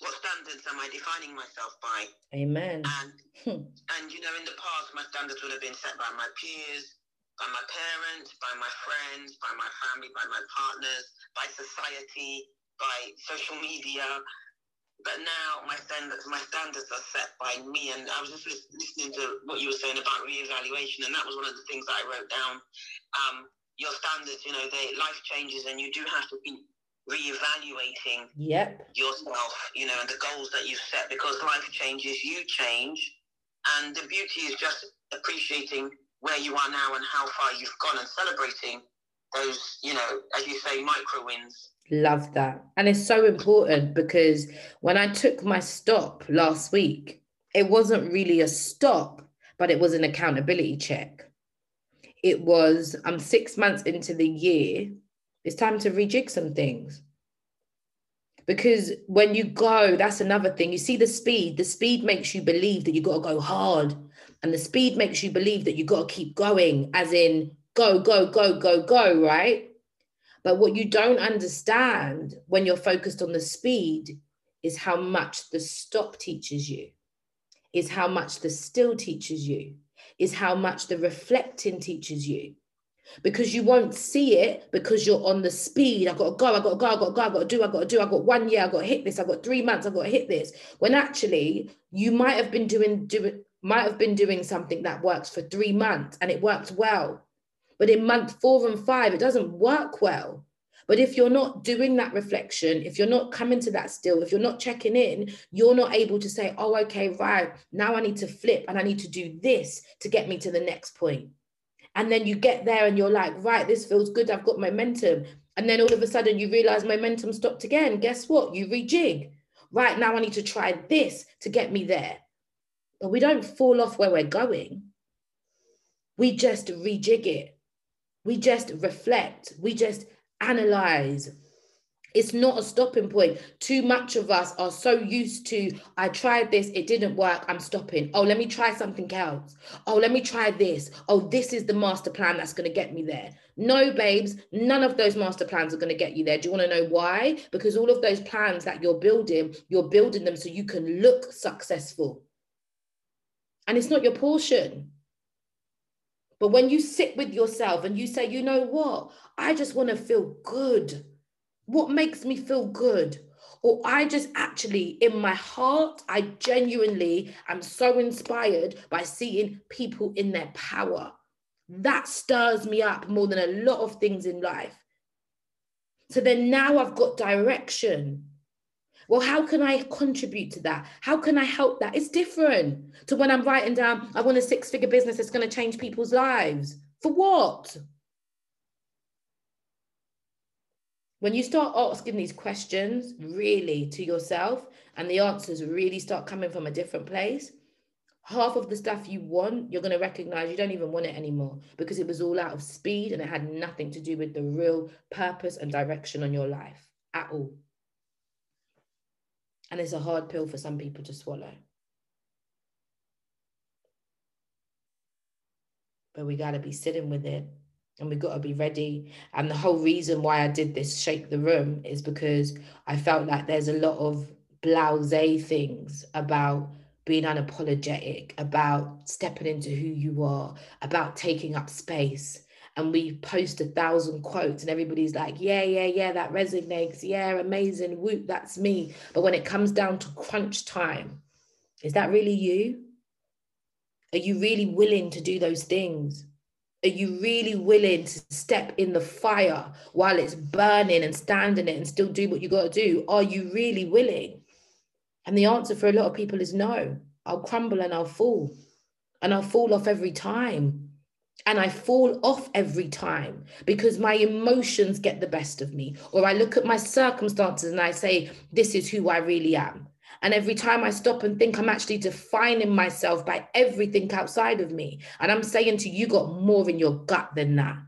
what standards am I defining myself by? Amen. And *laughs* hmm. and you know, in the past, my standards would have been set by my peers, by my parents, by my friends, by my family, by my partners, by society, by social media but now my standards my standards are set by me and i was just listening to what you were saying about reevaluation and that was one of the things that i wrote down um, your standards you know they life changes and you do have to be reevaluating yep. yourself you know and the goals that you've set because life changes you change and the beauty is just appreciating where you are now and how far you've gone and celebrating those you know as you say micro wins Love that. And it's so important because when I took my stop last week, it wasn't really a stop, but it was an accountability check. It was, I'm six months into the year, it's time to rejig some things. Because when you go, that's another thing. You see the speed, the speed makes you believe that you got to go hard. And the speed makes you believe that you got to keep going, as in go, go, go, go, go, right? But what you don't understand when you're focused on the speed is how much the stop teaches you, is how much the still teaches you, is how much the reflecting teaches you. Because you won't see it because you're on the speed. I gotta go, I gotta go, I gotta go, I gotta do, I gotta do, I got one year, I gotta hit this, I've got three months, I've gotta hit this. When actually you might have been doing doing might have been doing something that works for three months and it works well but in month four and five, it doesn't work well. But if you're not doing that reflection, if you're not coming to that still, if you're not checking in, you're not able to say, oh, okay, right, now I need to flip and I need to do this to get me to the next point. And then you get there and you're like, right, this feels good. I've got momentum. And then all of a sudden you realize momentum stopped again. Guess what? You rejig. Right now I need to try this to get me there. But we don't fall off where we're going. We just rejig it we just reflect, we just analyze. It's not a stopping point. Too much of us are so used to, I tried this, it didn't work, I'm stopping. Oh, let me try something else. Oh, let me try this. Oh, this is the master plan that's going to get me there. No, babes, none of those master plans are going to get you there. Do you want to know why? Because all of those plans that you're building, you're building them so you can look successful. And it's not your portion. But when you sit with yourself and you say, you know what, I just want to feel good. What makes me feel good? Or I just actually, in my heart, I genuinely am so inspired by seeing people in their power. That stirs me up more than a lot of things in life. So then now I've got direction. Well, how can I contribute to that? How can I help that? It's different to when I'm writing down, I want a six figure business that's going to change people's lives. For what? When you start asking these questions really to yourself and the answers really start coming from a different place, half of the stuff you want, you're going to recognize you don't even want it anymore because it was all out of speed and it had nothing to do with the real purpose and direction on your life at all. And it's a hard pill for some people to swallow. But we got to be sitting with it and we've got to be ready. And the whole reason why I did this shake the room is because I felt like there's a lot of blase things about being unapologetic, about stepping into who you are, about taking up space. and we post a thousand quotes and everybody's like, yeah, yeah, yeah, that resonates. Yeah, amazing. Whoop, that's me. But when it comes down to crunch time, is that really you? Are you really willing to do those things? Are you really willing to step in the fire while it's burning and stand in it and still do what you got to do? Are you really willing? And the answer for a lot of people is no. I'll crumble and I'll fall. And I'll fall off every time. And I fall off every time because my emotions get the best of me. Or I look at my circumstances and I say, this is who I really am. And every time I stop and think, I'm actually defining myself by everything outside of me. And I'm saying to you, you got more in your gut than that.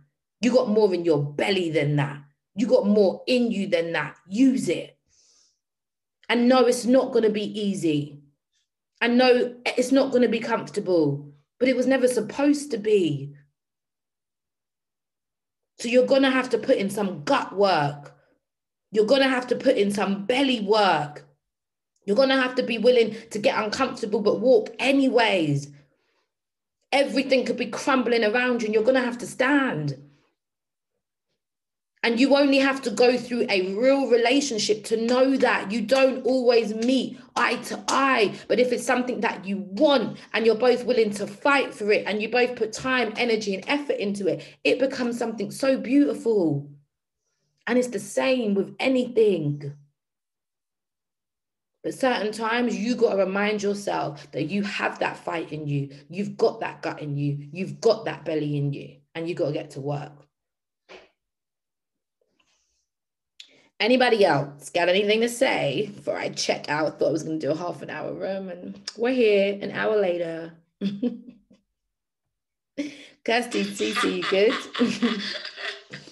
You got more in your belly than that. You got more in you than that. Use it. And no, it's not going to be easy. And no, it's not going to be comfortable, but it was never supposed to be. So you're going to have to put in some gut work. You're going to have to put in some belly work. You're going to have to be willing to get uncomfortable, but walk anyways. Everything could be crumbling around you, and you're going to have to stand. And you only have to go through a real relationship to know that you don't always meet eye to eye. But if it's something that you want and you're both willing to fight for it and you both put time, energy, and effort into it, it becomes something so beautiful. And it's the same with anything. But certain times you got to remind yourself that you have that fight in you. You've got that gut in you. You've got that belly in you. And you got to get to work. Anybody else got anything to say before I check out? Thought I was going to do a half an hour room, and we're here an hour later. *laughs* Kirsty, Cece, you good? *laughs*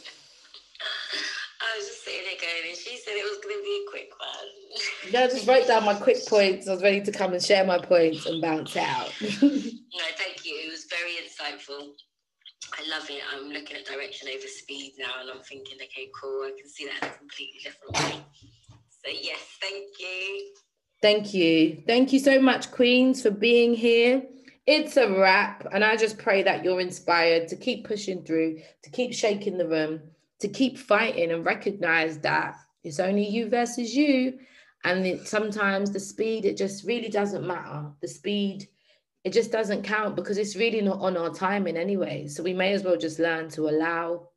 Yeah, just write down my quick points. I was ready to come and share my points and bounce out. *laughs* no, thank you. It was very insightful. I love it. I'm looking at direction over speed now and I'm thinking, okay, cool. I can see that in a completely different way. So, yes, thank you. Thank you. Thank you so much, Queens, for being here. It's a wrap. And I just pray that you're inspired to keep pushing through, to keep shaking the room, to keep fighting and recognize that it's only you versus you and it, sometimes the speed it just really doesn't matter. The speed it just doesn't count because it's really not on our timing anyway. So we may as well just learn to allow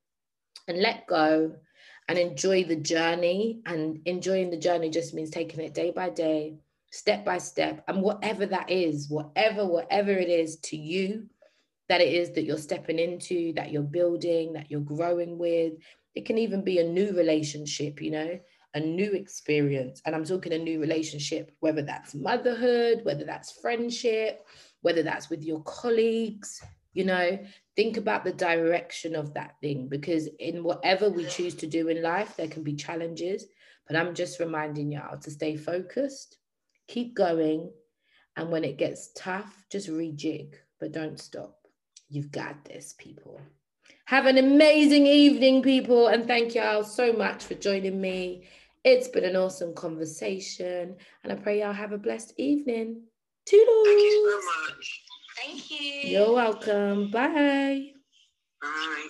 and let go and enjoy the journey. And enjoying the journey just means taking it day by day step by step. And whatever that is whatever whatever it is to you that it is that you're stepping into that you're building that you're growing with it can even be a new relationship you know a new experience. And I'm talking a new relationship, whether that's motherhood, whether that's friendship, whether that's with your colleagues, you know, think about the direction of that thing because in whatever we choose to do in life, there can be challenges. But I'm just reminding y'all to stay focused, keep going. And when it gets tough, just rejig, but don't stop. You've got this, people. Have an amazing evening, people. And thank y'all so much for joining me it's been an awesome conversation, and I pray y'all have a blessed evening. Toodles. Thank you so much. Thank you. You're welcome. Bye. Bye.